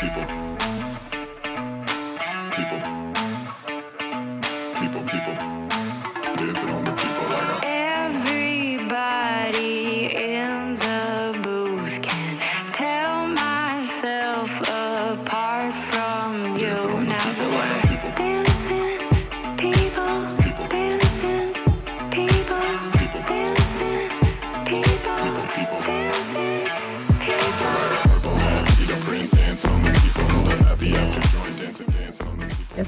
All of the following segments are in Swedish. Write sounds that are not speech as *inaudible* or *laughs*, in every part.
people,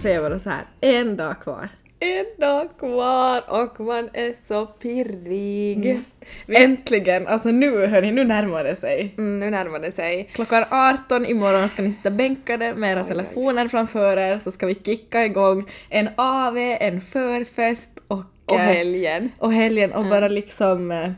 säger bara så här, en dag kvar. En dag kvar och man är så pirrig. Äntligen! Alltså nu hörni, nu närmar det sig. Mm, nu närmar det sig. Klockan 18 imorgon ska ni sitta bänkade med era telefoner framför er så ska vi kicka igång en AV, en förfest och, Och helgen. och helgen och bara liksom eh,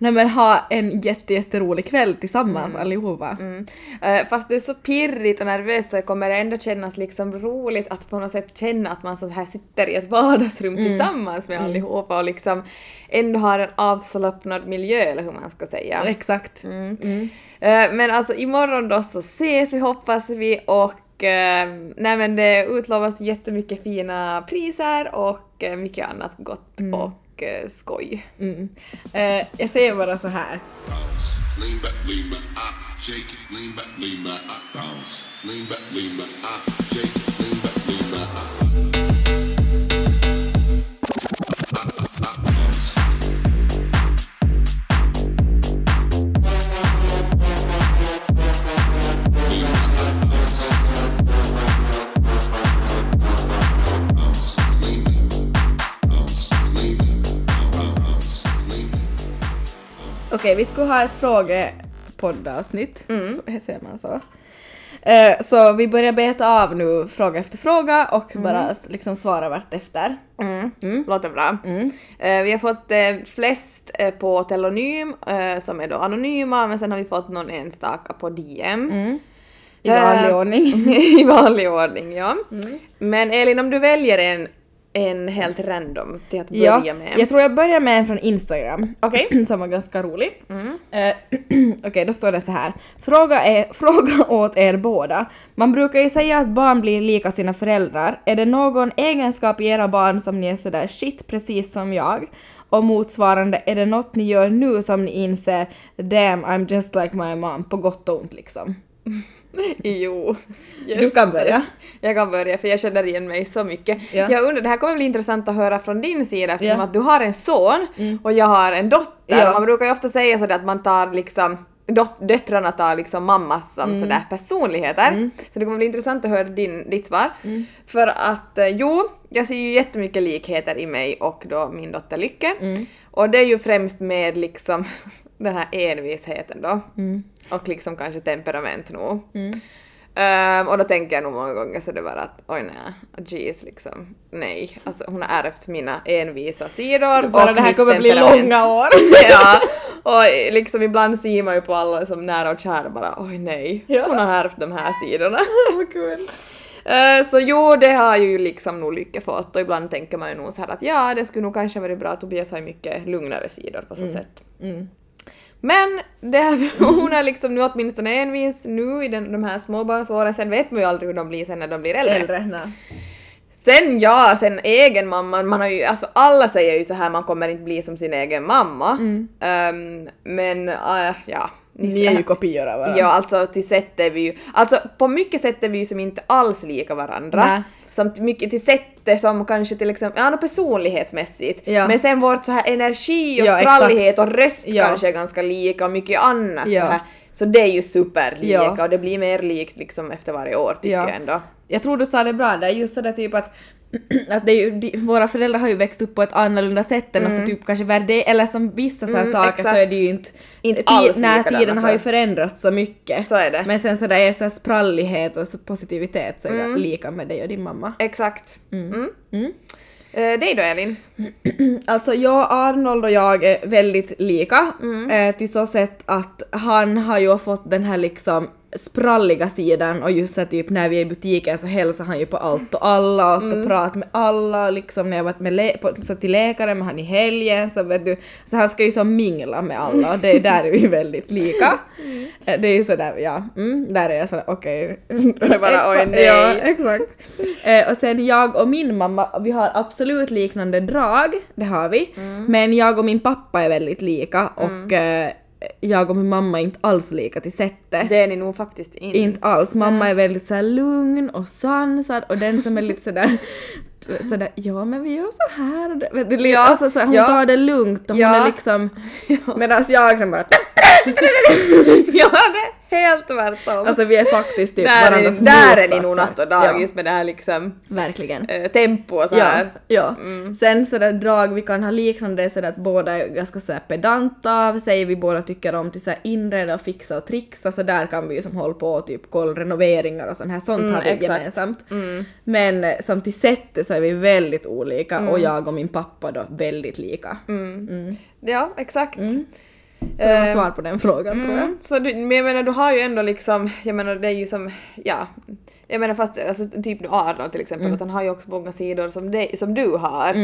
nej men ha en jätte, jätterolig kväll tillsammans allihopa. Mm. Eh, fast det är så pirrigt och nervöst så kommer det ändå kännas liksom roligt att på något sätt känna att man så här sitter i ett vardagsrum tillsammans med allihopa och liksom ändå har en avslappnad miljö eller hur man ska säga. Exakt. Mm. Eh, men alltså imorgon då så ses vi hoppas vi och eh, nej men det utlovas jättemycket fina priser och mycket annat gott och eh, skoj. Mm. Eh, jag säger bara så här. bounce. Okej, vi skulle ha ett frågepoddavsnitt. Mm. *laughs* Säger man så? Eh, så vi börjar beta av nu fråga efter fråga och bara s- liksom svara vart efter. Mm. Låter bra. Eh, vi har fått eh, flest på telonym som är då anonyma men sen har vi fått någon enstaka på DM. I vanlig ordning. *laughs* I vanlig ordning, ja. Men Elin, om du väljer en, en helt random till att börja Ja, med. jag tror jag börjar med en från Instagram. Okej. *clears throat* som var ganska rolig. Eh, *clears throat* Okej, då står det så här. Fråga, är, *laughs* fråga åt er båda. Man brukar ju säga att barn blir lika sina föräldrar. Är det någon egenskap i era barn som ni är sådär shit precis som jag? Och motsvarande, är det något ni gör nu som ni inser damn I'm just like my mom på gott och ont liksom? Jo. Du kan börja. Jag kan börja för jag känner igen mig så mycket. Ja. Jag undrar, det här kommer bli intressant att höra från din sida eftersom Ja. Mm. att du har en son och jag har en dotter. Ja. Man brukar ju ofta säga sådär att man tar liksom dot- döttrarna tar liksom mammas som Mm. sådär personligheter. Så det kommer bli intressant att höra din, ditt svar. Mm. För att eh, jo, jag ser ju jättemycket likheter i mig och då min dotter Lycke. Mm. Och det är ju främst med liksom *laughs* den här envisheten då. Mm. Och liksom kanske temperament nog. Ehm, och då tänker jag nog många gånger så det bara att oj nej, jeez liksom, nej. Alltså hon har ärvt mina envisa sidor Bara och det här kommer bli långa år. *laughs* ja, och liksom ibland ser man ju på alla som nära och kära bara oj nej, Ja. hon har ärvt de här sidorna. *laughs* Vad kul. Eh, så jo, det har ju liksom nog Lycke fått och ibland tänker man ju nog så här att ja, det skulle nog kanske varit bra, Tobias har ju mycket lugnare sidor på så sätt. Mm. Men det här, *laughs* *laughs* hon är liksom nu åtminstone envis nu i den, de här småbarnsåren, sen vet man ju aldrig hur de blir sen när de blir äldre. Äldre, nej. Sen ja, sen egen mamma, man har ju, alltså alla säger ju så här man kommer inte bli som sin egen mamma. Ehm, men äh, ja. Ni är ju kopior av varandra. Ja, alltså till sätt är vi ju, alltså på mycket sätt är vi ju som inte alls lika varandra. Nej. Som mycket till sättet som kanske till exempel, ja no, personlighetsmässigt. Ja. Men sen vårt så här energi och Ja, sprallighet och röst Ja. kanske är ganska lika och mycket annat Ja. så här. Så det är ju superlika och det blir mer likt liksom efter varje år tycker Ja. jag ändå. Jag tror du sa det bra där, just sådär typ att, *clears throat* att det är ju, de, våra föräldrar har ju växt upp på ett annorlunda sätt än alltså typ kanske värde eller som vissa så Mm, saker så exakt. är det ju inte... Inte alls likadana tiden har ju för- förändrats så mycket. Så är det. Men sen sådär är så här sprallighet och så positivitet så är Mm. det lika med dig och din mamma. Exakt. Mm. Eh, dig då Elin? *clears throat* Alltså jag, Arnold och jag är väldigt lika Mm. eh, till så sätt att han har ju fått den här liksom spralliga sidan och just så typ när vi är i butiken så hälsar han ju på allt och alla och ska Mm. prata med alla liksom när jag varit med på, så till läkare med han i helgen så vet du, så han ska ju som mingla med alla och det är där är vi väldigt lika. Mm. Det är ju sådär, ja, mm, där är jag sådär okej. är bara, oj, nej. Ja, exakt. Eh, och sen jag och min mamma, vi har absolut liknande drag, det har vi, Mm. men jag och min pappa är väldigt lika och eh, jag och min mamma är inte alls lika till sättet. Det är ni nog faktiskt inte. Inte alls. Mamma är väldigt så lugn och sansad och den som är lite sådär *laughs* sådär ja men vi gör så här vet du, Ja, alltså, så här, hon ja. tar det lugnt och Ja. hon är liksom *laughs* medan jag som bara *laughs* ja, det helt tvärtom. alltså vi är faktiskt typ där är, varandras där är ni nog natt och dag, Ja, just med det här liksom verkligen. eh, tempo och så här. ja. Mm. Sen sådär drag vi kan ha liknande sådär att båda är ganska sådär pedanta av sig, vi båda tycker om till såhär inreda och fixa och trixa så där kan vi ju som hålla på och typ kolla renoveringar och sånt här, sånt Mm, har vi exakt. gemensamt. Men eh, som till sättet så är vi väldigt olika Mm. och jag och min pappa då väldigt lika. Ja, exakt. Det var Eh, svar på den frågan tror jag. Mm, så du, men jag menar du har ju ändå liksom, jag menar det är ju som, ja, jag menar fast alltså, typ nu Arnold till exempel, att han har ju också många sidor som, det, som du har.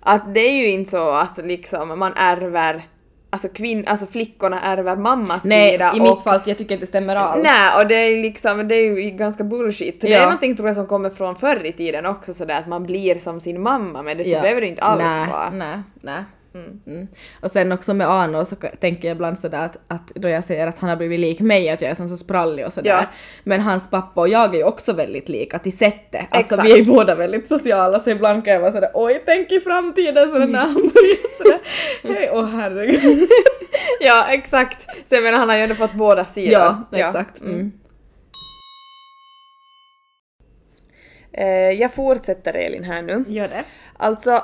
Att det är ju inte så att liksom man ärver, alltså kvinn, alltså flickorna ärver mammas Nej, sida i och mitt fall jag tycker inte det stämmer alls. Nej, och det är liksom, det är ju ganska bullshit. Det är Ja. någonting tror jag som kommer från förr i tiden också sådär att man blir som sin mamma men det så Ja. behöver det inte alls nej, vara. Nej, nej. Mm. Och sen också med Arno så tänker jag ibland sådär att, att då jag säger att han har blivit lik mig, att jag är som så sprallig och sådär. Ja. Men hans pappa och jag är ju också väldigt lika till sättet. Alltså Exakt. vi är ju båda väldigt sociala så ibland kan jag vara sådär oj tänk i framtiden *laughs* sådär när han börjar sådär. Hej, åh herregud. *laughs* Ja, exakt. Så jag menar han har ju ändå fått båda sidor. ja, exakt. Mm. Eh, jag fortsätter Elin här nu. Gör det. Alltså,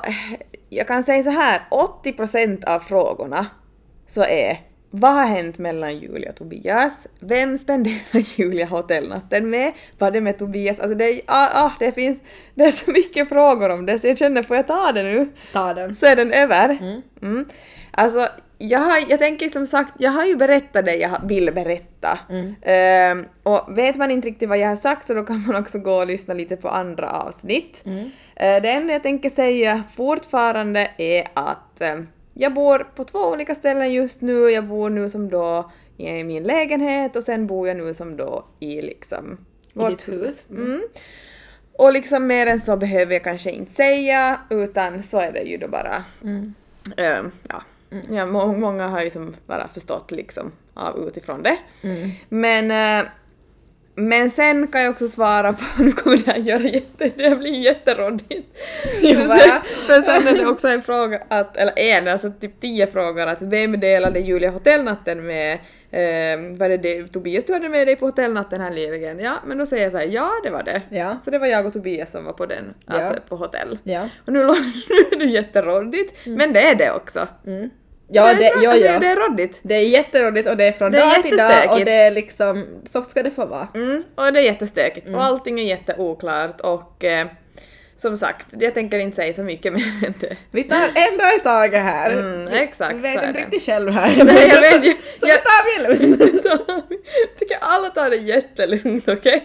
jag kan säga så här, 80% av frågorna så är vad har hänt mellan Julia och Tobias? Vem spenderar *laughs* Julia hotellnatten med? Var det med Tobias? Alltså det, ah, ah, det finns det är så mycket frågor om det så jag känner, får jag ta det nu? Ta den. Så är den över. Mm. Alltså, jag, har, jag tänker som sagt, jag har ju berättat det jag vill berätta. Ehm, och vet man inte riktigt vad jag har sagt så då kan man också gå och lyssna lite på andra avsnitt. Eh, det enda jag tänker säga fortfarande är att eh, jag bor på två olika ställen just nu. Jag bor nu som då i min lägenhet och sen bor jag nu som då i liksom vårt ditt hus. Mm. Och liksom mer än så behöver jag kanske inte säga utan så är det ju då bara Ehm, ja. Ja må- många har ju som bara förstått liksom av utifrån det. Men, eh, men sen kan jag också svara på, *laughs* nu kommer det här göra jätte, det blir jätteråddigt. *laughs* Men sen är det också en fråga att, eller en, alltså typ tio frågor att vem delade Julia hotellnatten med? Eh, var det, det Tobias du hade med dig på hotellnatten här nyligen? Ja, men då säger jag så här, ja det var det. Ja. Så det var jag och Tobias som var på den, alltså Ja. på hotell. Ja. Och nu låter *laughs* är det jätteråddigt, men det är det också. Ja, Så det, ja, alltså, ja. det är råddigt. Det är jätteroligt och det är från Det är dag till dag och det är liksom, så ska det få vara. Mm, och det är jättestökigt och allting är jätteoklart och eh, som sagt, jag tänker inte säga så mycket *laughs* mer än det. Vi tar en dag i taget här. Mm, exakt, Jag vet inte riktigt själv här. *laughs* Nej, jag vet ju. *laughs* Så Jag- tar vi lugnt. Jag tycker alla tar det jättelugnt, okej?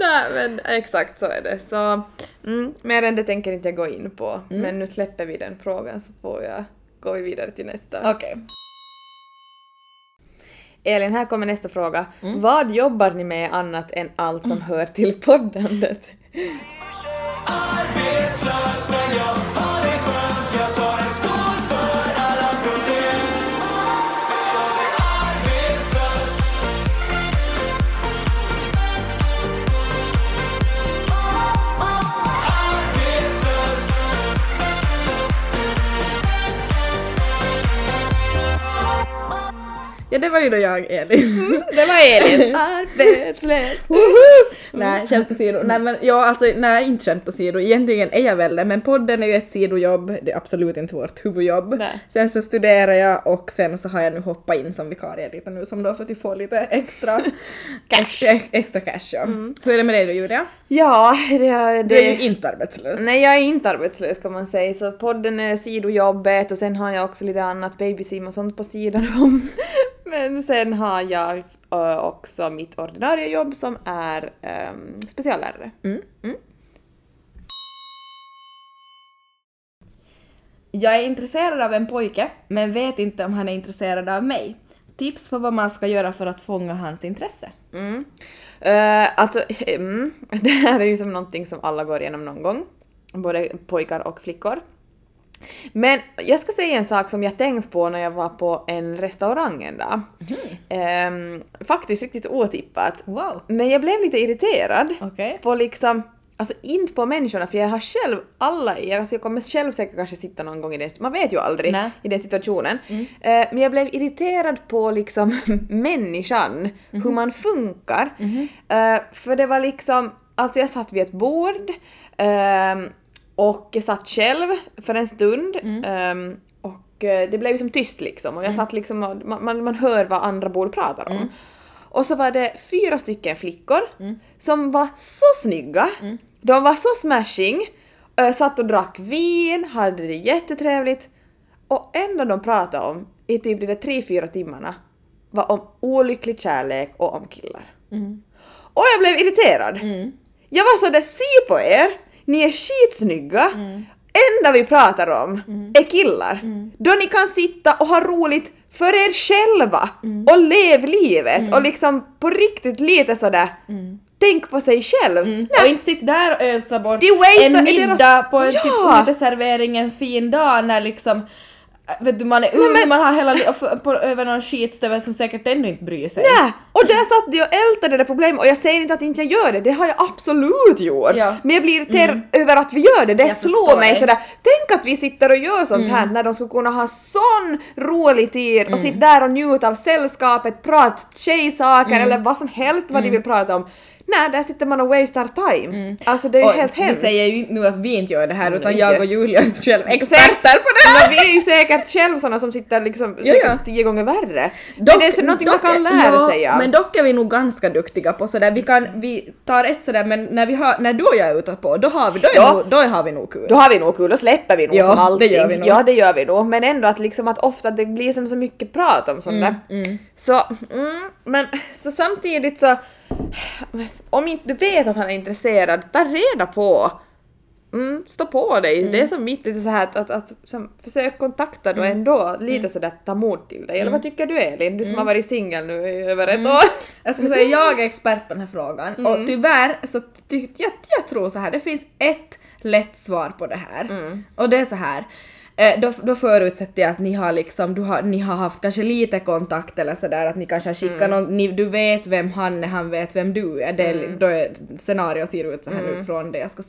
Nej men exakt så är det. Så mm, mer än det tänker inte jag gå in på. Men nu släpper vi den frågan så får jag, går vi vidare till nästa. Okej. Elin, här kommer nästa fråga. Vad jobbar ni med annat än allt som hör till poddandet? Arbetslös men jag Ja, det var ju då jag, Elin. Det var Elin. *laughs* Arbetslös. nej, skämt åsido. Nej men ja, alltså nej, inte skämt åsido. Egentligen är jag väl det, men podden är ju ett sidojobb. Det är absolut inte vårt huvudjobb. Nej. Sen så studerar jag och sen så har jag nu hoppat in som vikarie lite nu som då för att få lite extra *laughs* cash. Extra, extra cash ja. Hur är det med dig då Julia? Ja, det... Du är ju det inte arbetslös. Nej, jag är inte arbetslös kan man säga. Så podden är sidojobbet och sen har jag också lite annat babysim och sånt på sidan om. Men sen har jag eh, också mitt ordinarie jobb som är um, speciallärare. Jag är intresserad av en pojke, men vet inte om han är intresserad av mig. Tips på vad man ska göra för att fånga hans intresse. Mm. Eh, alltså, *laughs* mm, *laughs* det här är ju som någonting som alla går igenom någon gång. Både pojkar och flickor. Men jag ska säga en sak som jag tänkt på när jag var på en restaurang en dag. Ehm, faktiskt riktigt otippat. Wow. Men jag blev lite irriterad Okej. på liksom, alltså inte på människorna för jag har själv alla i, alltså jag kommer själv säkert kanske sitta någon gång i den, man vet ju aldrig Nej. i den situationen. Eh, men jag blev irriterad på liksom *laughs* människan, hur man funkar. Eh, för det var liksom, alltså jag satt vid ett bord och jag satt själv för en stund ehm, och eh, det blev liksom tyst liksom och jag satt liksom och man, man, hör vad andra bord pratar om. Och så var det fyra stycken flickor som var så snygga. De var så smashing. Ö, satt och drack vin, hade det jättetrevligt. Och enda de pratade om i typ de där tre, fyra timmarna var om olycklig kärlek och om killar. Och jag blev irriterad. Jag var sådär, se på er, ni är skitsnygga. Enda vi pratar om är killar. Då ni kan sitta och ha roligt för er själva och lev livet och liksom på riktigt lite sådär tänk på sig själv. Nej, Och inte sitta där och ösa bort en middag deras- på en Ja! typ uteservering en fin dag när liksom Vet du, man är ung, men- man har hela li- och f- på, över någon skitstövel som säkert ännu inte bryr sig. Nej! Och där satt de och ältade det problemet och jag säger inte att inte jag gör det, det har jag absolut gjort. Ja. Men jag blir irriterad över att vi gör det, det Jag slår mig dig. sådär. Tänk att vi sitter och gör sånt här när de skulle kunna ha sån rolig tid och sitta där och njuta av sällskapet, prata tjejsaker eller vad som helst vad de vill prata om. Nej, där sitter man och wastar time. Alltså det är Och helt vi hemskt. säger ju inte nu att vi inte gör det här utan inte. jag och Julia är själv experter på det här! Men vi är ju säkert själv såna som sitter liksom säkert ja. tio gånger värre. men Dock- det är så någonting dock- man kan lära ja, sig av. Men dock är vi nog ganska duktiga på sådär, vi kan, vi tar ett sådär men när vi har, när du och jag är ute på, då har vi, då, är Ja. nog, då har vi nog kul. Då har vi nog kul, då släpper vi nog Ja, som det allting. gör vi nog. Ja, det gör vi nog. Men ändå att liksom att ofta det blir som så mycket prat om sånt där. Mm, Så, mm, men så samtidigt så, om inte du vet att han är intresserad, ta reda på. Mm, stå på dig. Mm. Det är som mitt lite så här att, att, att som, försök kontakta då ändå lite Mm. sådär ta mod till dig. Eller vad tycker du Elin? Du som har varit singel nu i över ett år. *laughs* Jag ska säga jag är expert på den här frågan Mm. och tyvärr så ty, jag, jag tror så här, det finns ett lätt svar på det här. Mm. Och det är så här. Eh, Då, då förutsätter jag att ni har liksom, du har, ni har haft kanske lite kontakt eller sådär att ni kanske har skickat Mm. någon, ni, du vet vem han är, han vet vem du är. Det, Mm. Då är scenario ser ut så här nu från det jag ska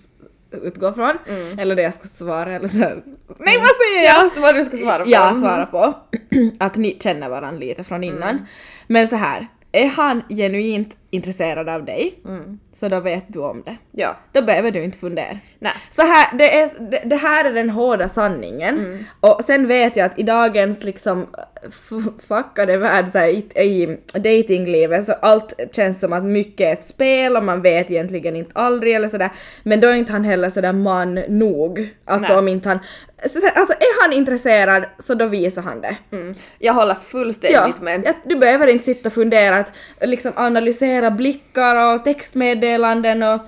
utgå från. Eller det jag ska svara eller så här. Nej vad säger jag? Ja, vad du ska svara på. Ja, svara på. *clears throat* att ni känner varandra lite från innan. Mm. Men så här, är han genuint intresserad av dig, Mm. så då vet du om det. Ja. Då behöver du inte fundera. Nej. Så här, det, är, det, det här är den hårda sanningen. Mm. Och sen vet jag att i dagens liksom fuckade värld så här, i, i datinglivet så allt känns som att mycket är ett spel och man vet egentligen inte aldrig eller sådär. Men då är inte han heller sådär man nog. Alltså Nej. om inte han... Så, så- alltså är han intresserad så då visar han det. Mm. Jag håller fullständigt med. ja, du behöver inte sitta och fundera att liksom analysera blickar och textmeddelanden och,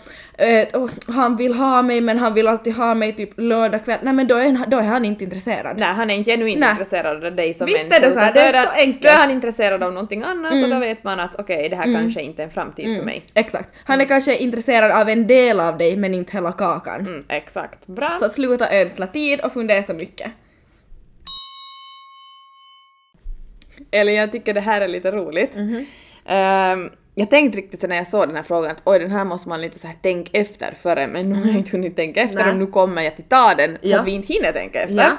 eh, och han vill ha mig men han vill alltid ha mig typ lördag kväll. Nej men då är, han- då är han inte intresserad. Nej, han är inte genuint Nej. intresserad av dig som Visst är människa. det så här, utan det är då så enkelt. Då är han intresserad av någonting annat och då vet man att okej, det här kanske inte är en framtid för mig. Exakt. Han är kanske intresserad av en del av dig men inte hela kakan. Mm, exakt. Bra. Så sluta ödsla tid och fundera så mycket. Eller jag tycker det här är lite roligt. Mhm. Ehm, jag tänkte riktigt så när jag såg den här frågan att oj den här måste man lite så här tänka efter före men nu har jag inte hunnit tänka efter. Nej. och nu kommer jag till ta den så Ja. att vi inte hinner tänka efter. Ja.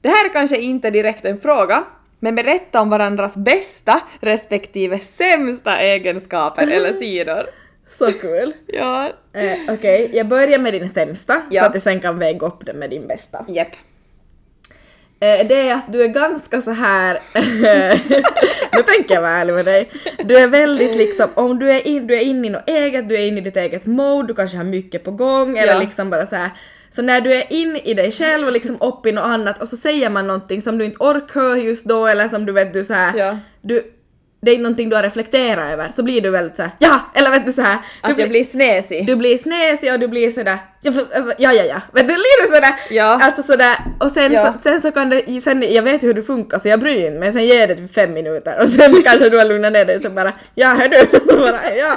Det här är kanske inte direkt en fråga men berätta om varandras bästa respektive sämsta egenskaper *laughs* eller sidor. Så kul. Ja, Eh, Okej, jag börjar med din sämsta Ja. så att jag sen kan väga upp den med din bästa. jepp. Eh, det är att du är ganska så här. *laughs* nu tänker jag vara ärlig med dig. Du är väldigt liksom, om du är, in, inne i något eget, du är inne i ditt eget mode, du kanske har mycket på gång eller Ja. liksom bara så här Så när du är in i dig själv och liksom upp i något annat och så säger man någonting som du inte orkar just då eller som du vet du så här, Ja. du, det är någonting du har reflekterat över så blir du väldigt såhär ja! Eller vet du så här. du Att jag blir snäsig. du blir snäsig och du blir sådär ja ja ja, ja. vet du lite sådär Ja. alltså sådär och sen, Ja. så, sen så kan det, sen jag vet hur du funkar så jag bryr mig men sen ger det typ fem minuter och sen *laughs* kanske du har lugnat ner dig så bara ja hördu *laughs* så bara ja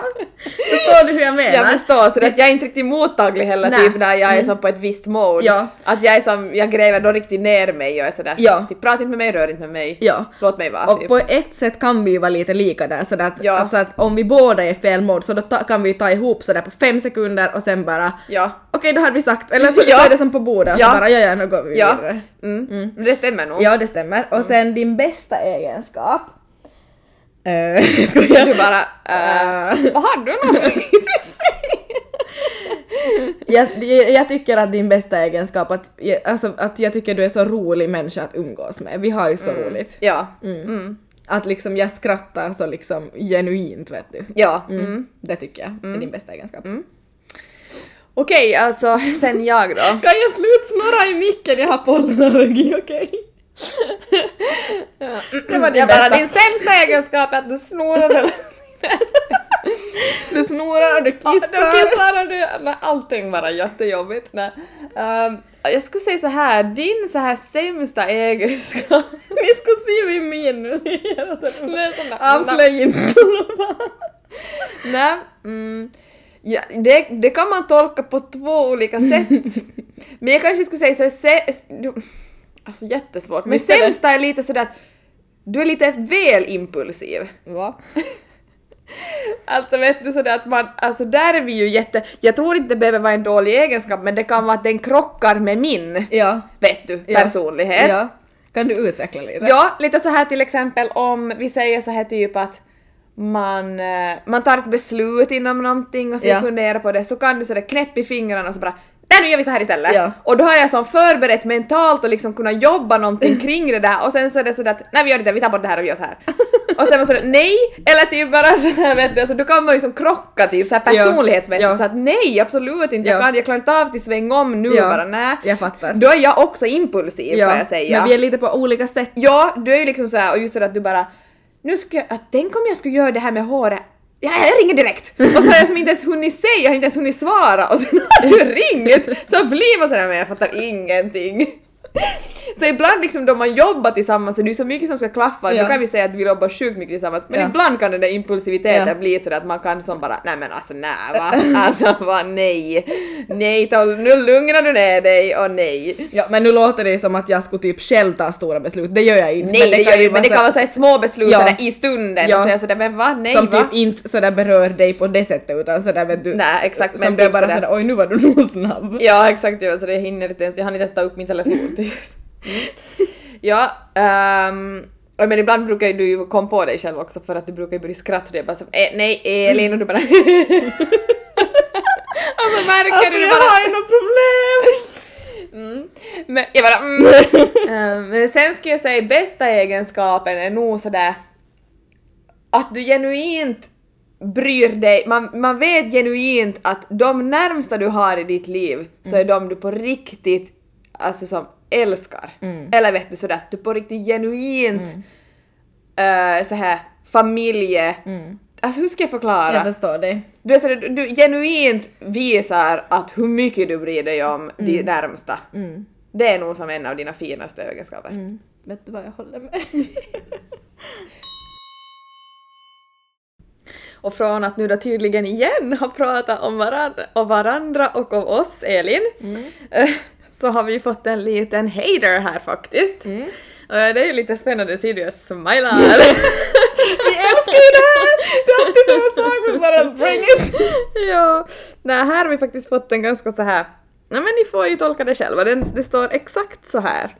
förstår du hur jag menar? Jag förstår, så att jag är inte riktigt mottaglig heller Nej. typ när jag är som på ett visst mode. Ja. Att jag är som, jag gräver då riktigt ner mig och är sådär, Ja. typ prata inte med mig, rör inte med mig. Ja. Låt mig vara Och typ. på ett sätt kan vi ju vara lite lika där sådär att, Ja. alltså att om vi båda är fel mode så då ta, kan vi ta ihop sådär på fem sekunder och sen bara Ja. Okej då hade vi sagt eller så, *laughs* Ja. så är det som på bordet Ja. så bara ja ja nu går vi Ja. vidare. Mm. Det stämmer nog. Ja det stämmer. Och sen din bästa egenskap. *laughs* Uh, skojar. Du bara, äh, vad har du någonting *laughs* jag, jag, jag tycker att din bästa egenskap, att, alltså, att jag tycker du är så rolig människa att umgås med. Vi har ju så roligt. Ja. Att liksom jag skrattar så liksom genuint vet du. Ja. Mm. Mm. Det tycker jag är din bästa egenskap. Okej, alltså *laughs* sen jag då. Kan jag slutsnurra i micken? Jag har pollenallergi, okej? *laughs* Det var din jag bara, bästa. din sämsta egenskap är att du snorar eller *laughs* Du snorar och du Du kissar. kissar och du... Nej, allting bara jättejobbigt. Nej. Ehm, jag skulle säga så här, din så här sämsta egenskap... Ni ska se min min nu. Nej, sån där- Avslöj inte. Nej. Mm, ja, det, det kan man tolka på två olika sätt. *laughs* Men jag kanske skulle säga så här, du, Alltså jättesvårt. Men sämsta är lite sådär att du är lite väl impulsiv. Va? *laughs* Alltså vet du sådär att man, alltså där är vi ju jätte, jag tror inte det behöver vara en dålig egenskap men det kan vara att den krockar med min, Ja. vet du, ja. personlighet. Ja. Kan du utveckla lite? Ja, lite så här till exempel om vi säger så här typ att man, eh, man tar ett beslut inom någonting och så Ja. funderar på det så kan du sådär knäpp i fingrarna och så bara Nej nu gör vi så här istället! Ja. Och då har jag som förberett mentalt och liksom kunnat jobba någonting kring det där och sen så är det sådär att nej vi gör det, vi tar bort det här och vi gör så här. *laughs* och sen var sådär nej! Eller typ bara sådär vet du, alltså, då kan man ju som krocka typ såhär Ja. personlighetsmässigt Ja. så att nej absolut inte, jag, Ja. kan, jag klarar inte av till sväng om nu Ja. bara nej. Jag fattar. Då är jag också impulsiv kan jag säga. Men vi är lite på olika sätt. Ja, du är ju liksom såhär och just det att du bara nu ska jag, att tänk om jag skulle göra det här med håret Ja, jag ringer direkt! Och så har jag som inte ens hunnit säga, jag har inte ens hunnit svara och sen har du ringt! Så blir man sådär men jag fattar ingenting. *laughs* Så ibland liksom då man jobbar tillsammans så det är så mycket som ska klaffa, Ja. nu kan vi säga att vi jobbar sjukt mycket tillsammans men Ja. ibland kan den där impulsiviteten Ja. bli sådär att man kan som bara nej men alltså nej va, *laughs* alltså va nej, nej ta, nu lugnar du ner dig och nej. Ja, men nu låter det som att jag skulle typ själv ta stora beslut. Det gör jag inte. Nej, det, kan gör ju men det kan vara såhär små beslut Ja. sådär i stunden Ja. och så jag sådär men va, nej som va? typ inte sådär berör dig på det sättet utan sådär vet du. Nej, exakt, Som men du typ bara sådär- sådär oj nu var du nog snabb. Ja exakt, ja, så det hinner inte ens, jag hann inte ens ta upp min telefon typ. Ja, ehm, och men ibland brukar ju du komma på dig själv också för att du brukar ju börja skratta och det är bara som eh, nej Elin och du bara och *laughs* så märker Alltså du jag bara har ju något problem! Mm. Men jag bara mm. Ehm, Men sen skulle jag säga bästa egenskapen är nog sådär att du genuint bryr dig, man, man vet genuint att de närmsta du har i ditt liv så är de du på riktigt alltså som älskar. Eller vet du sådär att du på riktigt genuint uh, så här familje... Alltså hur ska jag förklara? Jag förstår dig. Du, är sådär, du, du genuint visar att hur mycket du bryr dig om de närmsta. Det är nog som en av dina finaste egenskaper. Vet du vad jag håller med? *laughs* Och från att nu då tydligen igen har pratat om varandra, om varandra och om oss, Elin, eh, så har vi fått en liten hater här faktiskt. Eh, Det är ju lite spännande, ser du jag smilar. *laughs* Vi älskar ju det här! Det är alltid samma sak men bara bring it! ja, nej, här har vi faktiskt fått en ganska så här. Nej men ni får ju tolka det själva, Den, det står exakt så här.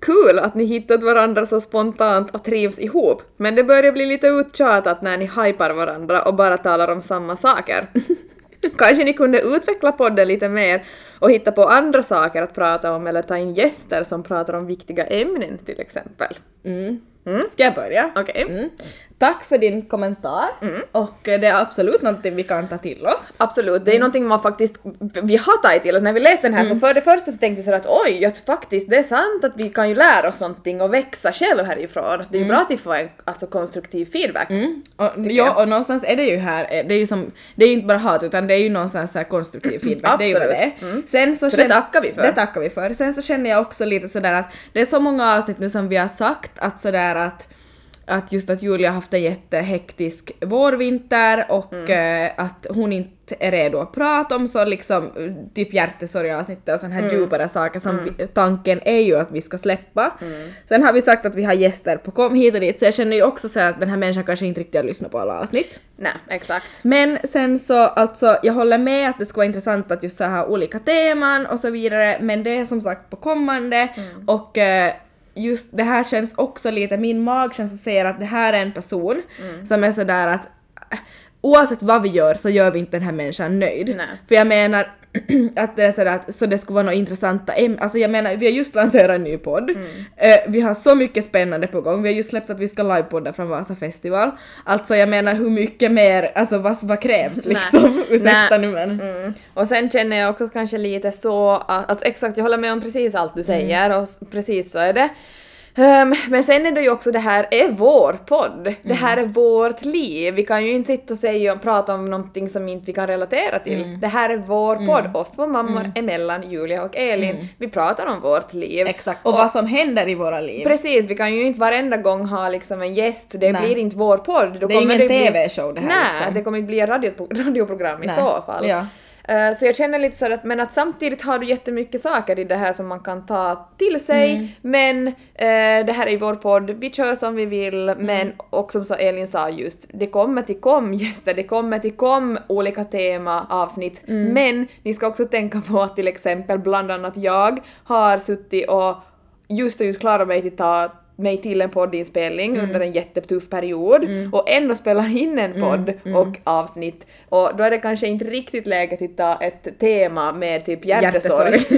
Kul att ni hittat varandra så spontant och trivs ihop, men det börjar bli lite uttjatat när ni hypar varandra och bara talar om samma saker. *laughs* Kanske ni kunde utveckla podden lite mer och hitta på andra saker att prata om eller ta in gäster som pratar om viktiga ämnen till exempel. Mm. Ska jag börja? Okej. Mm. Tack för din kommentar. Och eh, det är absolut någonting vi kan ta till oss. Absolut, det är någonting man faktiskt, vi har tagit till oss. När vi läste den här så för det första så tänkte vi så att oj, att faktiskt det är sant att vi kan ju lära oss någonting och växa själv härifrån. Att det är bra att vi får en alltså, konstruktiv feedback. Och, ja, och någonstans är det ju här, eh, det är ju som, det är ju inte bara hat utan det är ju någonstans så här konstruktiv *clears throat* feedback, det är ju det. Absolut. Sen så, Så det tackar vi för. Det tackar vi för. Sen så känner jag också lite sådär att det är så många avsnitt nu som vi har sagt att sådär att att just att Julia har haft en jättehektisk vårvinter och Mm. eh, att hon inte är redo att prata om så liksom typ hjärtesorgavsnittet och sådana här Mm. djupare saker som vi, tanken är ju att vi ska släppa. Mm. Sen har vi sagt att vi har gäster på kom hit och dit så jag känner ju också så här att den här människan kanske inte riktigt har lyssnat på alla avsnitt. Nej, exakt. Men sen så alltså, jag håller med att det skulle vara intressant att just så här olika teman och så vidare, men det är som sagt på kommande och eh, just det här känns också lite, min magkänsla säger att det här är en person som är sådär att oavsett vad vi gör så gör vi inte den här människan nöjd. Nej. För jag menar *clears throat* att det är sådär att så det skulle vara något intressanta äm- Alltså jag menar vi har just lanserat en ny podd. Eh, vi har så mycket spännande på gång. Vi har just släppt att vi ska livepodda från Vasa festival. Alltså jag menar hur mycket mer, alltså vad, vad krävs liksom? *laughs* Ursäkta nu men. Mm. Och sen känner jag också kanske lite så att, alltså exakt, jag håller med om precis allt du säger och s- precis så är det. Ehm, men sen är det ju också det här är vår podd. Det här är vårt liv. Vi kan ju inte sitta och säga och prata om någonting som inte vi kan relatera till. Det här är vår podd. Oss två mammor emellan, Julia och Elin. Vi pratar om vårt liv. Exakt. Och, vad som händer i våra liv. Precis, vi kan ju inte varenda gång ha liksom en gäst, det Nej. blir inte vår podd. Då Det är ingen TV-show det här, Nej, liksom. det kommer inte bli ett radio, radioprogram i Nej. så fall. Ja. Eh, Så jag känner lite så att, men att samtidigt har du jättemycket saker i det här som man kan ta till sig, Mm. men eh, det här är ju vår podd, vi kör som vi vill, Mm. men och som så Elin sa just, det kommer till kom *laughs* gäster, det kommer till kom olika tema, avsnitt, Mm. men ni ska också tänka på att till exempel bland annat jag har suttit och just och just klarat mig till ta mig till en poddinspelning Mm. under en jättetuff period och ändå spela in en podd Mm. och avsnitt och då är det kanske inte riktigt läge att ta ett tema med typ hjärtesorg. *laughs*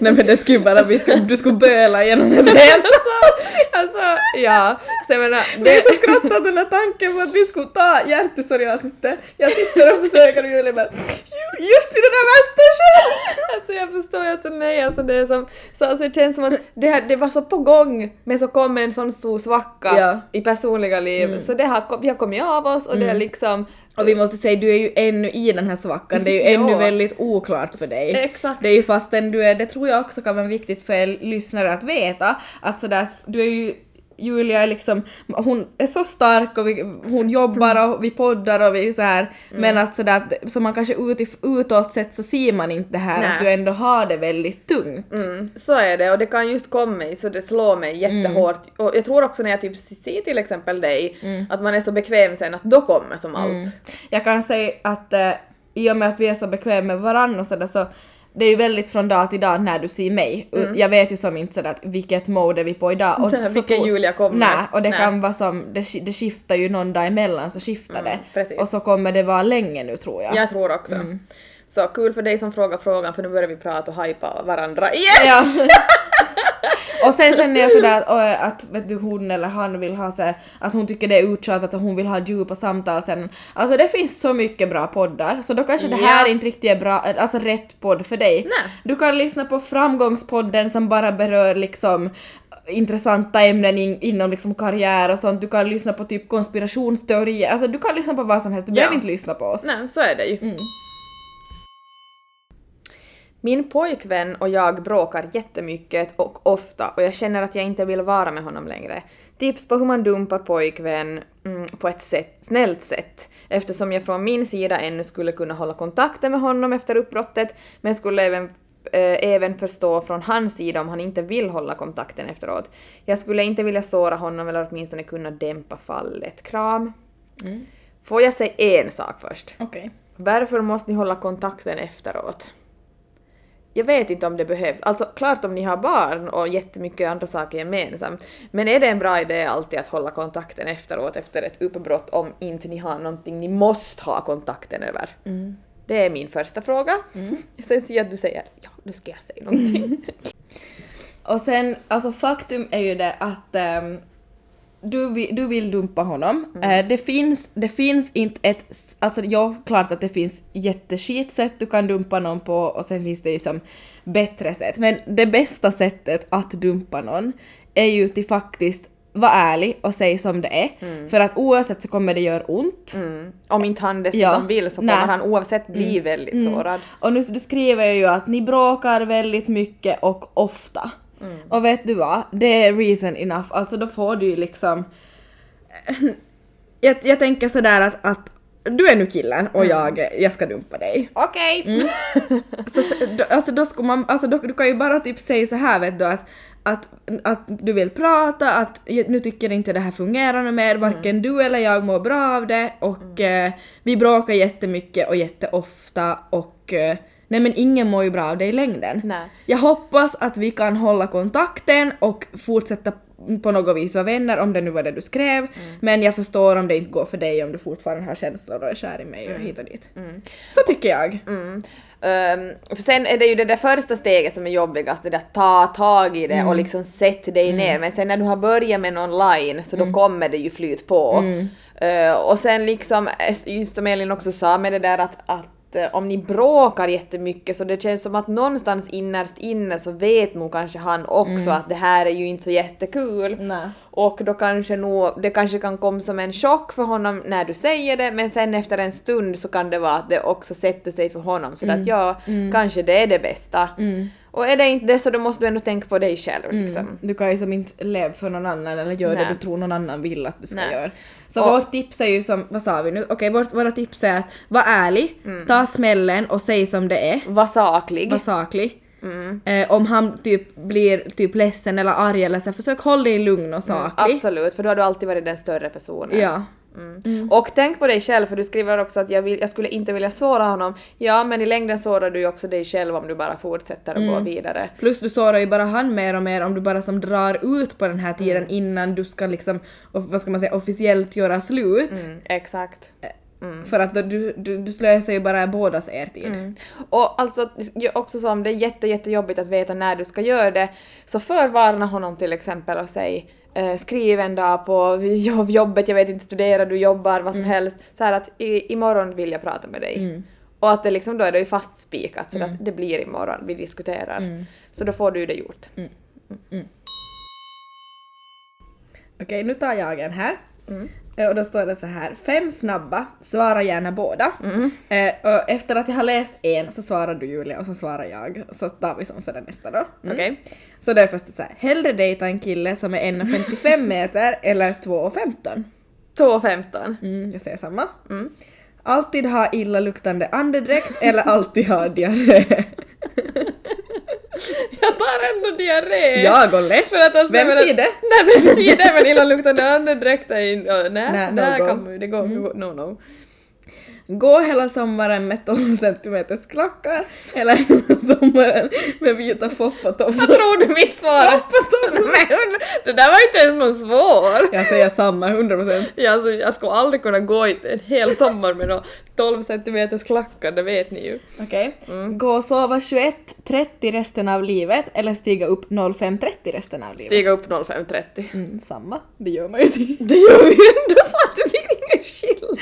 Nej men det skulle bara, vi skulle, du skulle böla genom ett helt *laughs* alltså, ja. Så jag menar, Det är det, så skrattat den här tanken på att vi skulle ta hjärtesorgavsnittet. Jag sitter och försöker och Julia bara "Ju- just i den där värsta *laughs* alltså jag förstår ju alltså nej alltså det är som, så alltså det känns som att det, här- det var så på gång men så kom en sån stor svacka Ja. Mm. i personliga liv så det har, vi har kommit av oss och det är liksom Och vi måste säga, du är ju ännu i den här svackan, det är ju *laughs* ännu väldigt oklart för dig. Exakt. Det är ju fastän du är, det tror jag också kan vara viktigt för er lyssnare att veta, att sådär att du är ju Julia är liksom, hon är så stark och vi, hon jobbar och vi poddar och vi så här Mm. men att sådär att så man kanske ut, utåt sett så ser man inte det här Nej. att du ändå har det väldigt tungt. Mm, så är det och det kan just komma mig så det slår mig jättehårt. Och jag tror också när jag typ ser till exempel dig att man är så bekväm sen att då kommer som allt. Jag kan säga att eh, i och med att vi är så bekväma med varandra och sådär så det är ju väldigt från dag till dag när du ser mig. Jag vet ju som inte sådär att vilket mode är vi på idag. Och *laughs* så vilken tror- Julia kommer. Nej, och det Nej. kan vara som, det, det skiftar ju någon dag emellan så skiftar det. precis. Och så kommer det vara länge nu tror jag. Jag tror också. Mm. Så kul för dig som frågar frågan för nu börjar vi prata och hypa varandra igen! Ja. *laughs* *laughs* och sen känner jag sådär att, och, att vet du, hon eller han vill ha så här, att hon tycker det är uttjatat att hon vill ha djupa samtal sen. Alltså det finns så mycket bra poddar så då kanske det här Ja. inte riktigt är bra, alltså rätt podd för dig. Nej. Du kan lyssna på framgångspodden som bara berör liksom intressanta ämnen in, inom liksom karriär och sånt. Du kan lyssna på typ konspirationsteorier, alltså du kan lyssna på vad som helst, du Ja. behöver inte lyssna på oss. Nej, så är det ju. Mm. Min pojkvän och jag bråkar jättemycket och ofta och jag känner att jag inte vill vara med honom längre. Tips på hur man dumpar pojkvän mm, på ett sätt, snällt sätt eftersom jag från min sida ännu skulle kunna hålla kontakten med honom efter uppbrottet men skulle även eh, även förstå från hans sida om han inte vill hålla kontakten efteråt. Jag skulle inte vilja såra honom eller åtminstone kunna dämpa fallet. Kram. Får jag säga en sak först? Okej. Varför måste ni hålla kontakten efteråt? Jag vet inte om det behövs. Alltså klart om ni har barn och jättemycket andra saker gemensamt. Men är det en bra idé alltid att hålla kontakten efteråt efter ett uppbrott om inte ni har någonting ni måste ha kontakten över? Det är min första fråga. *laughs* Sen ser jag att du säger ja, nu ska jag säga någonting. *laughs* Och sen, alltså faktum är ju det att ehm, du, du vill dumpa honom. Mm. Eh, det, finns, det finns inte ett... Alltså ja, klart att det finns jätteskit sätt du kan dumpa någon på och sen finns det ju som bättre sätt. Men det bästa sättet att dumpa någon är ju till faktiskt vara ärlig och säga som det är. För att oavsett så kommer det göra ont. Mm. Om inte han dessutom Ja. vill så kommer han oavsett bli väldigt sårad. Och nu du skriver ju att ni bråkar väldigt mycket och ofta. Och vet du vad? Det är reason enough. Alltså då får du ju liksom... Jag, jag tänker sådär att, att du är nu killen och jag, jag ska dumpa dig. Okej! Så, då, alltså då ska man, alltså då, du kan ju bara typ säga så här vet du att, att, att du vill prata, att "Jag- nu tycker inte det här fungerar mer, varken du eller jag mår bra av det och eh, vi bråkar jättemycket och jätteofta och eh, nej men ingen mår ju bra av det i längden. Nej. Jag hoppas att vi kan hålla kontakten och fortsätta på något vis vara vänner om det nu var det du skrev men jag förstår om det inte går för dig om du fortfarande har känslor och är kär i mig och hit och dit. Så tycker jag. Mm. Ehm, för sen är det ju det där första steget som är jobbigast, det där ta tag i det och liksom sätt dig ner. Men sen när du har börjat med någon line så då kommer det ju flyt på. Eh, och sen liksom, eh, just som Elin också sa med det där att, att eh, om ni bråkar jättemycket så det känns som att någonstans innerst inne så vet nog kanske han också att det här är ju inte så jättekul. Nej. Och då kanske nog, det kanske kan komma som en chock för honom när du säger det men sen efter en stund så kan det vara att det också sätter sig för honom så att ja, kanske det är det bästa. Och är det inte det så då måste du ändå tänka på dig själv liksom. Du kan ju som inte leva för någon annan eller göra det du tror någon annan vill att du ska Nej. göra. Så Och- vårt tips är ju som, vad sa vi nu? Okej, vårt, våra tips är att vara ärlig, Mm. ta smällen och säg som det är. Var saklig. Var saklig. Mm. Eh, om han typ blir typ ledsen eller arg eller så, försök hålla dig lugn och saklig. Mm, Absolut, för då har du alltid varit den större personen. Ja. Och tänk på dig själv, för du skriver också att jag, vill, jag skulle inte vilja såra honom. Ja, men i längden sårar du ju också dig själv om du bara fortsätter att gå vidare. Plus du sårar ju bara han mer och mer om du bara som drar ut på den här tiden Mm. innan du ska liksom, och vad ska man säga, officiellt göra slut. Mm, exakt. För att du, du, du slösar ju bara bådas er tid. Mm. Och alltså också så om det är jätte, jättejobbigt att veta när du ska göra det, så förvarna honom till exempel och säg eh, skriv en dag på *laughs* jobb- jobbet, jag vet inte, studerar du, jobbar, vad som helst, så här att i, imorgon vill jag prata med dig. Och att det liksom, då är det ju fastspikat så att det blir imorgon, vi diskuterar. Så då får du det gjort. Okej, nu tar jag en här. Eh, Och då står det så här, fem snabba, svara gärna båda. Mm. Eh, och efter att jag har läst en så svarar du Julia och så svarar jag. Så tar vi som sådär nästa då. Mm. Okej? Så det är först så här, hellre dejta en kille som är 1,55 *laughs* meter eller 2,15? 2.15. Mm, jag säger samma. Mm. Alltid ha illaluktande andedräkt eller alltid ha diarré? *laughs* *laughs* Jag tar ändå diarré! Jag går lätt. För att alltså, Vem säger det? *laughs* Nej vem säger det men illaluktande andedräkt är ju... ja, Nej, Nej, där kan man ju, det går, no no. Gå hela sommaren med 12 centimeters klackar eller hela sommaren med vita foppatofflor? Vad tror du mitt svar? *laughs* Men det där var inte ens någon svår! Jag säger samma, 100%. Ja, alltså, jag skulle aldrig kunna gå en hel sommar med nå 12 centimeters klackar, det vet ni ju. Okej. Gå och sova 21.30 resten av livet eller stiga upp 05.30 resten av livet? Stiga upp 05.30. Mm, samma. Det gör man ju inte. Det gör vi ju ändå så att det blir skillnad.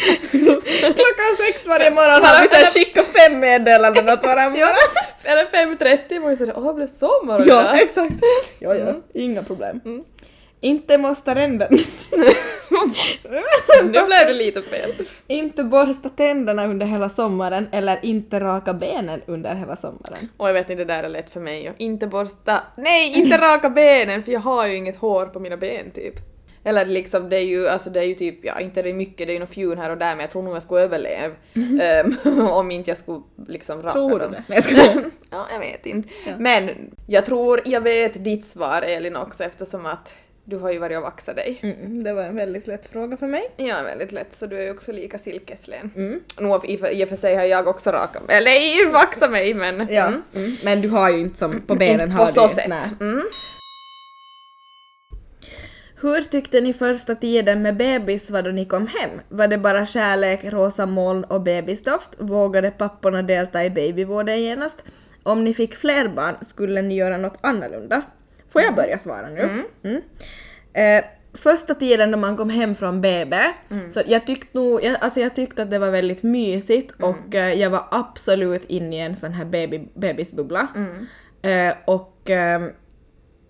*laughs* Klockan sex varje morgon har vi såhär skickat fem meddelanden åt varandra. *laughs* Ja, eller 5.30 var ju sådär åh det blev sommar Ja, idag." exakt. Ja, ja. Inga problem. Inte måste ränderna... *laughs* Nu blev det lite fel. inte borsta tänderna under hela sommaren eller inte raka benen under hela sommaren. Och jag vet inte, det där är lätt för mig. Inte borsta... Nej, inte raka benen för jag har ju inget hår på mina ben typ. Eller liksom det är ju, alltså det är ju typ, ja inte det är mycket, det är ju något fjun här och där men jag tror nog jag skulle överleva *laughs* ehm, *laughs* om inte jag skulle liksom raka Tror du dem. det? Jag *laughs* ja, jag vet inte. Ja. Men jag tror jag vet ditt svar Elin också eftersom att du har ju varit och vaxat dig. Mm, det var en väldigt lätt fråga för mig. Ja, väldigt lätt, så du är ju också lika silkeslen. Mm. Nog i och för- sig har jag också rakat mig, eller vaxat mig men... Ja. Mm. Mm. Men du har ju inte som på benen har på så du ju- sätt. nej. Mm. Hur tyckte ni första tiden med bebis var då ni kom hem? Var det bara kärlek, rosa moln och bebisdoft? Vågade papporna delta i babyvården genast? Om ni fick fler barn, skulle ni göra något annorlunda? Får jag börja svara nu? Mm. Eh, första tiden då man kom hem från BB, så jag tyckte nog, jag, alltså jag tyckte att det var väldigt mysigt och eh, jag var absolut inne i en sån här baby, bebisbubbla. Eh, och ehm, Eh,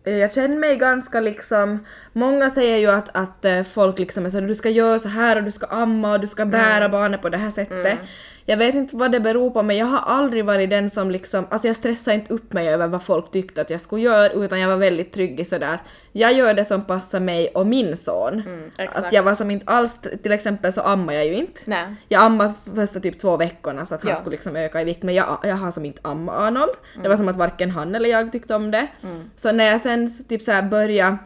jag känner mig ganska liksom, många säger ju att, att eh, folk liksom är så du ska göra så här och du ska amma och du ska bära barnet på det här sättet. Jag vet inte vad det beror på men jag har aldrig varit den som liksom, alltså jag stressar inte upp mig över vad folk tyckte att jag skulle göra utan jag var väldigt trygg i sådär, jag gör det som passar mig och min son. exakt. att jag var som inte alls, till exempel så ammar jag ju inte. Nej. Jag ammade första typ två veckorna så att han Ja. skulle liksom öka i vikt men jag, jag har som inte amma Arnold. Det var som att varken han eller jag tyckte om det. Så när jag sen typ så här började,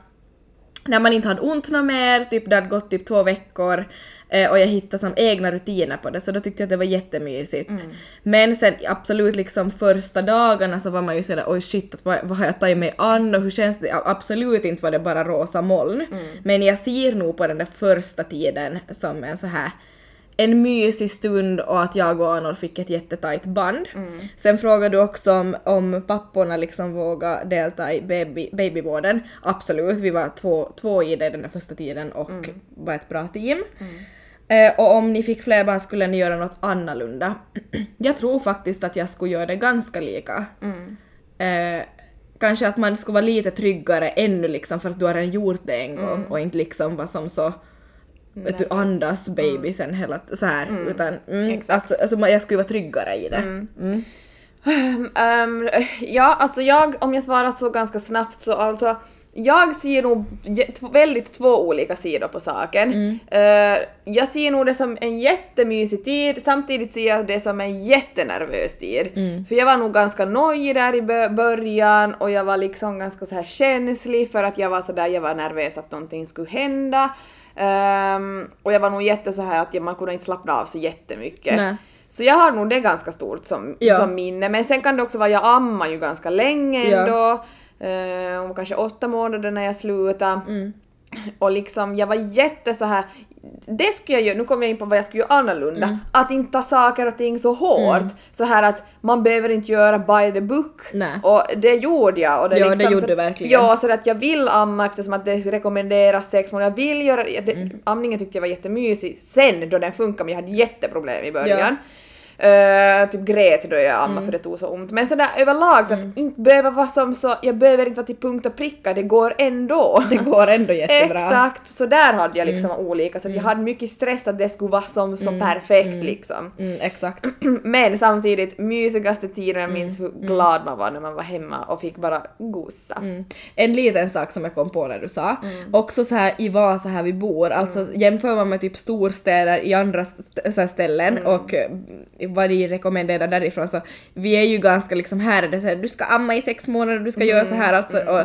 när man inte hade ont något mer, typ det hade gått typ två veckor och jag hittade som egna rutiner på det så då tyckte jag att det var jättemysigt. Men sen absolut liksom första dagarna så var man ju sådär oj shit att vad, vad har jag tagit mig an och hur känns det? Absolut inte var det bara rosa moln. Men jag ser nog på den där första tiden som en så här en mysig stund och att jag och Arnold fick ett jättetajt band. Sen frågade du också om, om papporna liksom vågar delta i baby, babyvården. Absolut, vi var två, två i det den där första tiden och var ett bra team. Eh, och om ni fick fler barn skulle ni göra något annorlunda. *clears throat* jag tror faktiskt att jag skulle göra det ganska lika. Eh, kanske att man skulle vara lite tryggare ännu liksom för att du har redan gjort det en gång och inte liksom vara som så vet du, andas babysen hela t- så här utan mm, alltså, alltså, jag skulle vara tryggare i det. Mm. Ehm, ja, alltså jag, om jag svarar så ganska snabbt så alltså, jag ser nog väldigt två olika sidor på saken. Eh, jag ser nog det som en jättemysig tid, samtidigt ser jag det som en jättenervös tid. För jag var nog ganska nojig där i bö- början och jag var liksom ganska så här känslig för att jag var så där, jag var nervös att någonting skulle hända. Ehm, och jag var nog jätte så här att jag- man kunde inte slappna av så jättemycket. Nej. Så jag har nog det ganska stort som, Ja. som minne. Men sen kan det också vara, jag ammar ju ganska länge Ja. Eh, om kanske åtta månader när jag slutade. Mm. Och liksom, jag var jätte så här. Det skulle jag göra, nu kommer jag in på vad jag skulle göra annorlunda. Mm. Att inte ta saker och ting så hårt. Så här att man behöver inte göra by the book. Nej. Och det gjorde jag. Och det Ja, det liksom, gjorde så, du verkligen. Ja, så att jag vill amma eftersom att det rekommenderas sex månader. Jag vill göra det. Mm. Amningen tyckte jag var jättemysig sen då den funkar men jag hade jätteproblem i början. Eh, typ grät då jag ammade Mm. för det tog så ont. Men sådär överlag så att inte behöva vara som så, jag behöver inte vara till punkt och pricka, det går ändå. *laughs* Det går ändå *laughs* jättebra. Exakt, så där hade jag liksom olika så jag hade mycket stress att det skulle vara som så perfekt liksom. Mm, exakt. *clears throat* Men samtidigt, mysigaste tiden jag minns hur glad man var när man var hemma och fick bara gosa. Mm. En liten sak som jag kom på när du sa, Mm. också så här i Vasa här vi bor, alltså jämför man med typ storstäder i andra st- ställen Mm. och eh, vad de rekommenderar därifrån så vi är ju ganska liksom här är det så här, du ska amma i sex månader, du ska göra så Mm. här alltså och,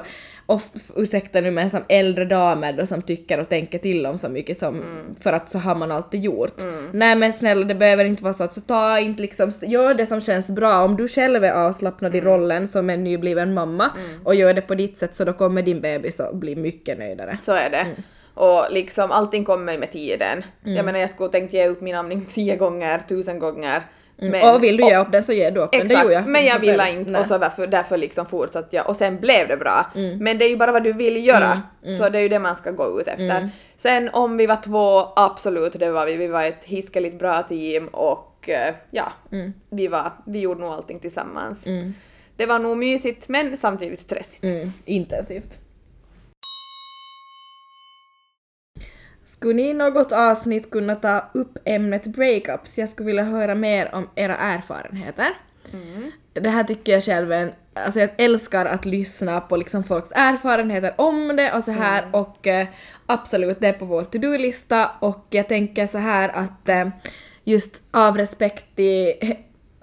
och f- ursäkta nu men som äldre damer då som tycker och tänker till om så mycket som Mm. för att så har man alltid gjort. Nej men snälla det behöver inte vara så att så ta inte liksom, gör det som känns bra om du själv är avslappnad Mm. i rollen som en nybliven mamma och gör det på ditt sätt så då kommer din bebis att bli mycket nöjdare. Så är det. Och liksom allting kommer med tiden. Jag menar jag skulle tänkt ge upp min amning *laughs* tio gånger, tusen gånger. Men, och vill du ge upp den så ger du upp den, det gjorde jag. men jag ville Nej. inte och så därför, därför liksom fortsatte jag och sen blev det bra. Men det är ju bara vad du vill göra, så det är ju det man ska gå ut efter. Sen om vi var två, absolut det var vi, vi var ett hiskeligt bra team och eh, ja, vi, var, vi gjorde nog allting tillsammans. Det var nog mysigt men samtidigt stressigt. Mm, intensivt. Skulle ni i något avsnitt kunna ta upp ämnet breakups? Jag skulle vilja höra mer om era erfarenheter. Det här tycker jag själv är en, alltså jag älskar att lyssna på liksom folks erfarenheter om det och så här och eh, absolut det är på vår to-do-lista och jag tänker så här att eh, just av respekt till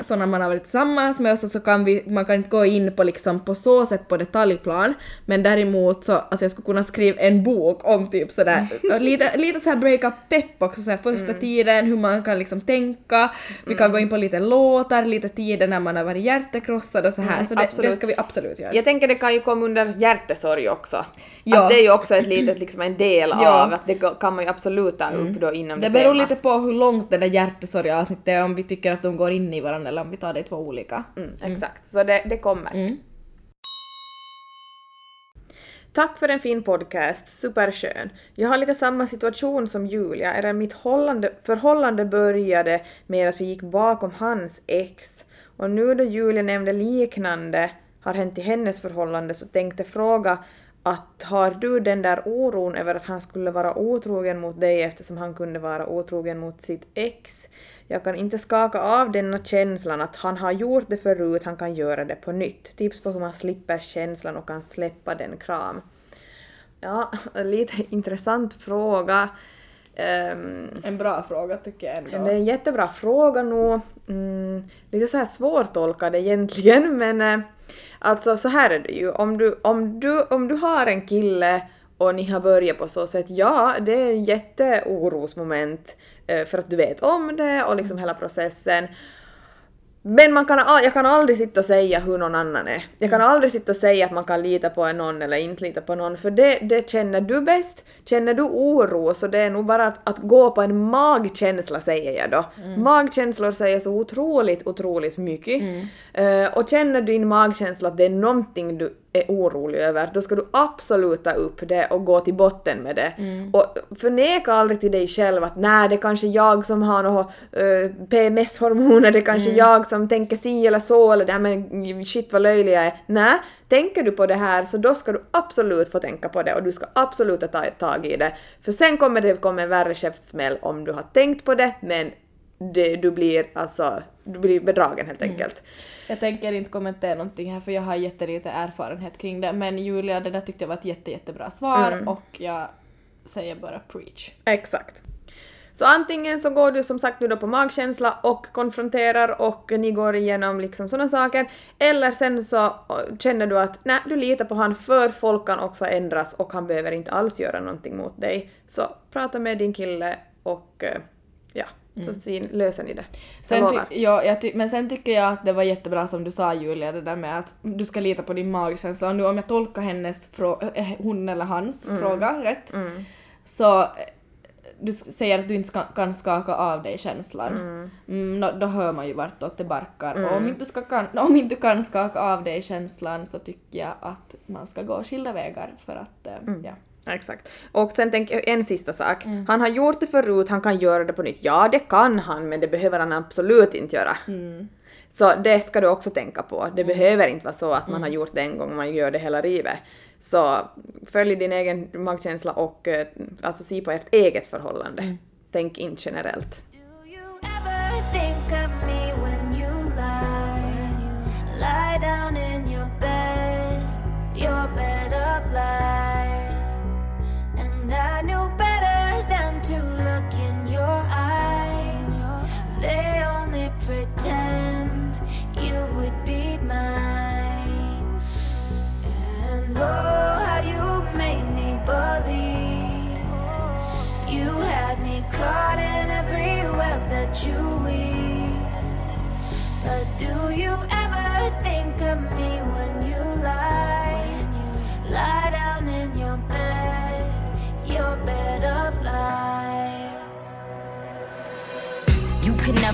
sådana man har varit tillsammans med och så, så kan vi, man kan inte gå in på liksom på så sätt på detaljplan men däremot så, alltså jag skulle kunna skriva en bok om typ sådär, *laughs* lite, lite såhär breakup pepp också såhär första tiden, hur man kan liksom tänka, vi kan gå in på lite låtar, lite tider när man har varit hjärtekrossad och så här så det, det ska vi absolut göra. Jag tänker det kan ju komma under hjärtesorg också. Ja. Att det är ju också ett litet, liksom en del Ja. av att det kan man ju absolut ta upp då inom Det det beror tema. lite på hur långt det där hjärtesorgeavsnittet är, om vi tycker att de går in i varandra eller om vi tar det i två olika. Mm, exakt, så det, det kommer. Tack för en fin podcast, superskön. Jag har lite samma situation som Julia, eller mitt hållande, förhållande började med att vi gick bakom hans ex. Och nu då Julia nämnde liknande har hänt i hennes förhållande så tänkte fråga att har du den där oron över att han skulle vara otrogen mot dig eftersom han kunde vara otrogen mot sitt ex? Jag kan inte skaka av denna känslan att han har gjort det förut, han kan göra det på nytt. Tips på hur man slipper känslan och kan släppa den kram. Ja, lite *laughs* intressant fråga. Ehm, En bra fråga tycker jag ändå. det är en jättebra fråga nog. Mm, lite så här svårtolkad egentligen *laughs* men eh, alltså så här är det ju. Om du, om, du, om du har en kille och ni har börjat på så sätt, ja det är en jätteorosmoment eh, för att du vet om det och liksom hela processen. Men man kan, jag kan aldrig sitta och säga hur någon annan är. Jag kan aldrig sitta och säga att man kan lita på någon eller inte lita på någon, för det, det känner du bäst. Känner du oro så det är nog bara att, att gå på en magkänsla säger jag då. Magkänslor säger så otroligt, otroligt mycket. Eh, och känner din magkänsla att det är någonting du är orolig över, då ska du absolut ta upp det och gå till botten med det. Och förneka aldrig till dig själv att nej, det är kanske jag som har något uh, PMS-hormoner, det är kanske jag som tänker si eller så, eller det här men shit vad löjlig jag är. Nej, tänker du på det här så då ska du absolut få tänka på det och du ska absolut ta tag i det. För sen kommer det komma en värre käftsmäll om du har tänkt på det, men det, du blir alltså, du blir bedragen helt enkelt. Jag tänker inte kommentera någonting här för jag har jättelite erfarenhet kring det men Julia det där tyckte jag var ett jätte, jättebra svar Mm. och jag säger bara preach. Exakt. Så antingen så går du som sagt nu då på magkänsla och konfronterar och ni går igenom liksom sådana saker. Eller sen så känner du att nej, du litar på han för folk kan också ändras och han behöver inte alls göra någonting mot dig. Så prata med din kille och ja, så sin, löser ni det. Jag Sen lovar. ja, jag men sen tycker jag att det var jättebra som du sa Julia, det där med att du ska lita på din magkänsla. Och nu om jag tolkar hennes äh, hon eller hans Mm. fråga rätt, så eh, du säger att du inte ska, kan skaka av dig känslan. Mm. nå- då hör man ju vartåt det barkar. Och om inte, du ska, kan, *laughs* om inte du kan skaka av dig känslan så tycker jag att man ska gå skilda vägar för att, eh, Mm. ja. Exakt. Och sen tänk en sista sak. Han har gjort det förut, han kan göra det på nytt. Ja, det kan han, men det behöver han absolut inte göra. Så det ska du också tänka på. Det behöver inte vara så att man har gjort det en gång och man gör det hela livet. Så följ din egen magkänsla och eh, alltså se på ert eget förhållande. Tänk inte generellt. Do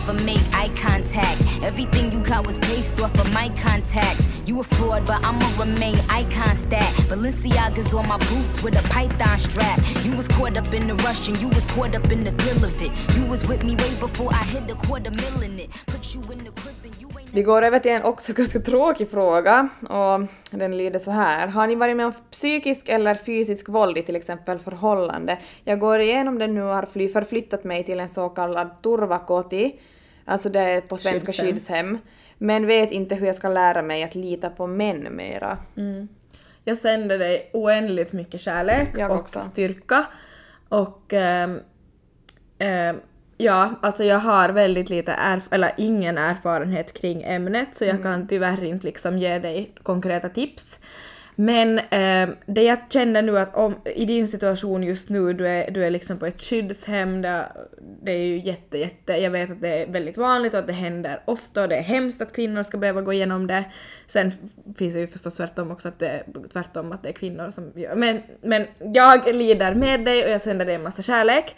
never make eye contact. Everything you got was based off of my contacts. You a fraud, but I'ma remain icon stat. Balenciaga's on my boots with a python strap. You was caught up in the rush and you was caught up in the thrill of it. You was with me way before I hit the quarter mill in it. Put you in the crib and you ain't Vi går över till en också ganska tråkig fråga och den lyder så här. Har ni varit med om psykisk eller fysisk våld i till exempel förhållande? Jag går igenom det nu och har förflyttat mig till en så kallad turvakoti, alltså det är på svenska Skyddshem. skyddshem, men vet inte hur jag ska lära mig att lita på män mera. Jag sänder dig oändligt mycket kärlek Jag och också. styrka. Och ehm, ehm, ja, alltså jag har väldigt lite, erf- eller ingen erfarenhet kring ämnet så jag kan tyvärr inte liksom ge dig konkreta tips. Men eh, det jag känner nu att om, i din situation just nu, du är, du är liksom på ett skyddshem, där, det är ju jätte, jätte, jag vet att det är väldigt vanligt och att det händer ofta och det är hemskt att kvinnor ska behöva gå igenom det. Sen finns det ju förstås tvärtom också att det är tvärtom att det är kvinnor som gör men, men jag lider med dig och jag sänder dig en massa kärlek.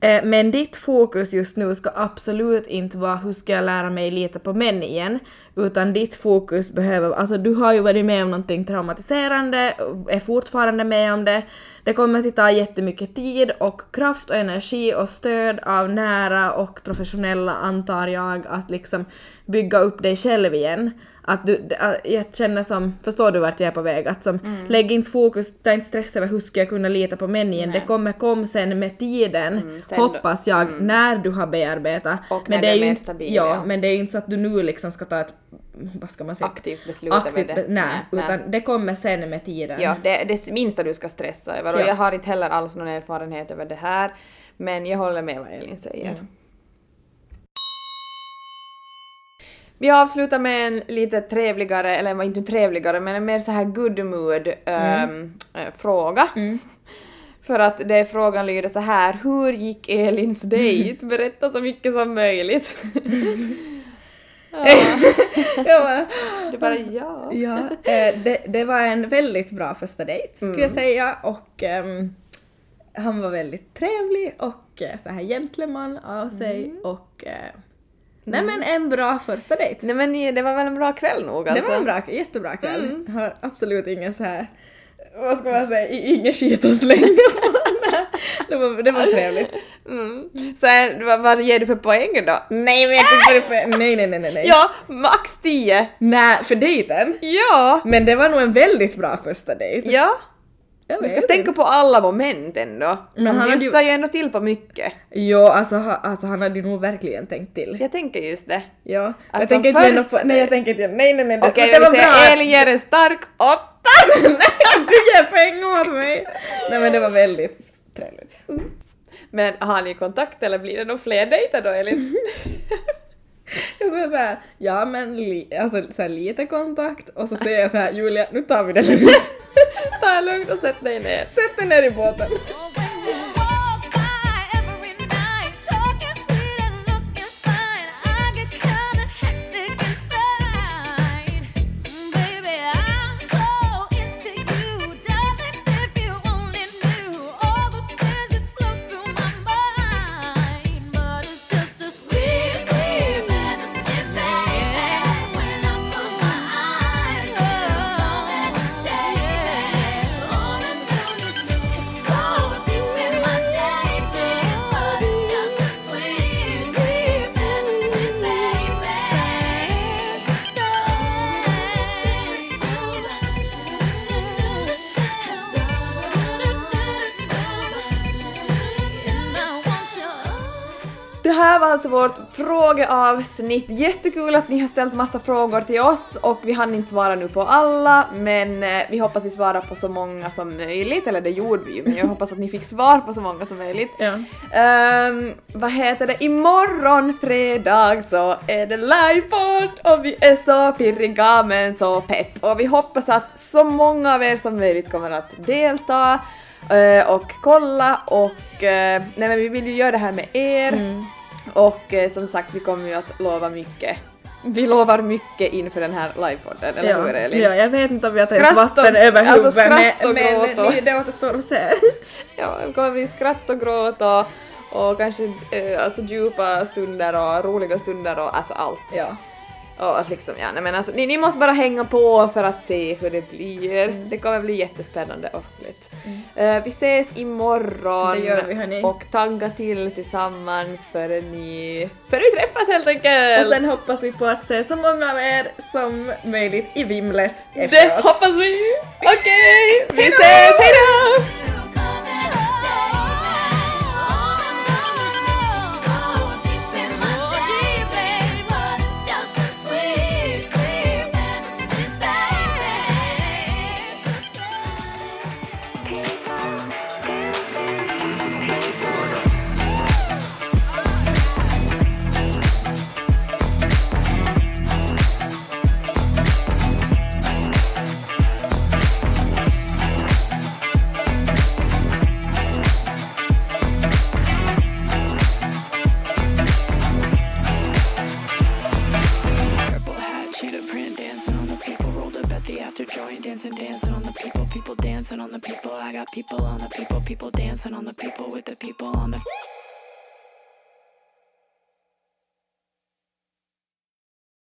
Eh, men ditt fokus just nu ska absolut inte vara hur ska jag lära mig lita på män igen, utan ditt fokus behöver, alltså du har ju varit med om någonting traumatiserande traumatiserande, är fortfarande med om det. Det kommer att ta jättemycket tid och kraft och energi och stöd av nära och professionella antar jag att liksom bygga upp dig själv igen. Att du, det- jag känner som, förstår du vart jag är på väg? Att som, Mm. lägg inte fokus, ta inte stress över hur ska jag kunna lita på män igen, det kommer kom sen med tiden, Mm, sen hoppas jag, när du har bearbetat. Och när du det är ju mer stabil, Ja, ja. men det är ju inte så att du nu liksom ska ta ett, vad ska man säga? Aktivt beslut över Aktivt det. be- nej, Nej, utan nej. det kommer sen med tiden. Ja, det är det minsta du ska stressa över och Ja. jag har inte heller alls någon erfarenhet över det här men jag håller med vad Elin säger. Mm. Vi avslutar med en lite trevligare, eller inte trevligare, men en mer så här good mood ehm, eh, fråga. *laughs* För att det frågan lyder så här, hur gick Elins dejt? *laughs* Berätta så mycket som möjligt. *laughs* ja, det är bara ja. ja eh, det, det var en väldigt bra första dejt skulle Mm. jag säga och ehm, han var väldigt trevlig och eh, så här gentleman av sig Mm. och eh, nej men en bra första dejt. Nej men det var väl en bra kväll nog alltså? Det var en bra, jättebra kväll. Mm. Har absolut ingen så här, vad ska man säga, ingen skit att slänga det, var, det var trevligt. Mm. Sen, vad, vad ger du för poäng då? Nej men jag tyckte det för, nej nej nej nej. Ja, max 10! Nej, för dejten. Ja! Men det var nog en väldigt bra första dejt. Ja, vi ska tänka på alla moment ändå. Men Men han bjussar ju ändå till på mycket. Jo, alltså, ha- alltså han hade ju nog verkligen tänkt till. Jag tänker just det. Ja. Att jag tänker inte på, nej jag tänker inte, nej nej nej. det- Okej, det jag var bra. Elin ger en stark åtta! *laughs* du ger poäng åt mig. Nej men det var väldigt trevligt. Men har ni kontakt eller blir det nog fler dejter då Elin? *laughs* *laughs* Jag säger så här, ja men li, alltså, så lite kontakt och så säger jag så här, Julia nu tar vi det lugnt. *laughs* Ta det lugnt och sätt dig ner. Sätt dig ner i båten. Alltså vårt frågeavsnitt. Jättekul att ni har ställt massa frågor till oss och vi hann inte svara nu på alla men eh, vi hoppas vi svarar på så många som möjligt, eller det gjorde vi ju men jag hoppas att ni fick svar på så många som möjligt. Ja. Ehm, vad heter det? Imorgon fredag så är det livepodd och vi är så pirriga men så pepp och vi hoppas att så många av er som möjligt kommer att delta eh, och kolla och eh, nej men vi vill ju göra det här med er och eh, som sagt vi kommer ju att lova mycket. Vi lovar mycket inför den här livepodden, eller hur Ja, Elin? ja, jag vet inte om vi har och- vatten över alltså huvudet skratt och men, gråt och- men det återstår att se. *laughs* Ja, det kommer bli skratt och gråt och, och kanske eh, alltså djupa stunder och roliga stunder och alltså allt. Ja. Och liksom, ja, nej men alltså, ni, ni måste bara hänga på för att se hur det blir. Mm. Det kommer bli jättespännande och roligt. Eh, vi ses imorgon Det gör vi, hörni. och tagga till tillsammans för ni... för vi träffas helt enkelt! Och sen hoppas vi på att se så många av er som möjligt i vimlet det efteråt. hoppas vi! Okej, vi ses, hejdå!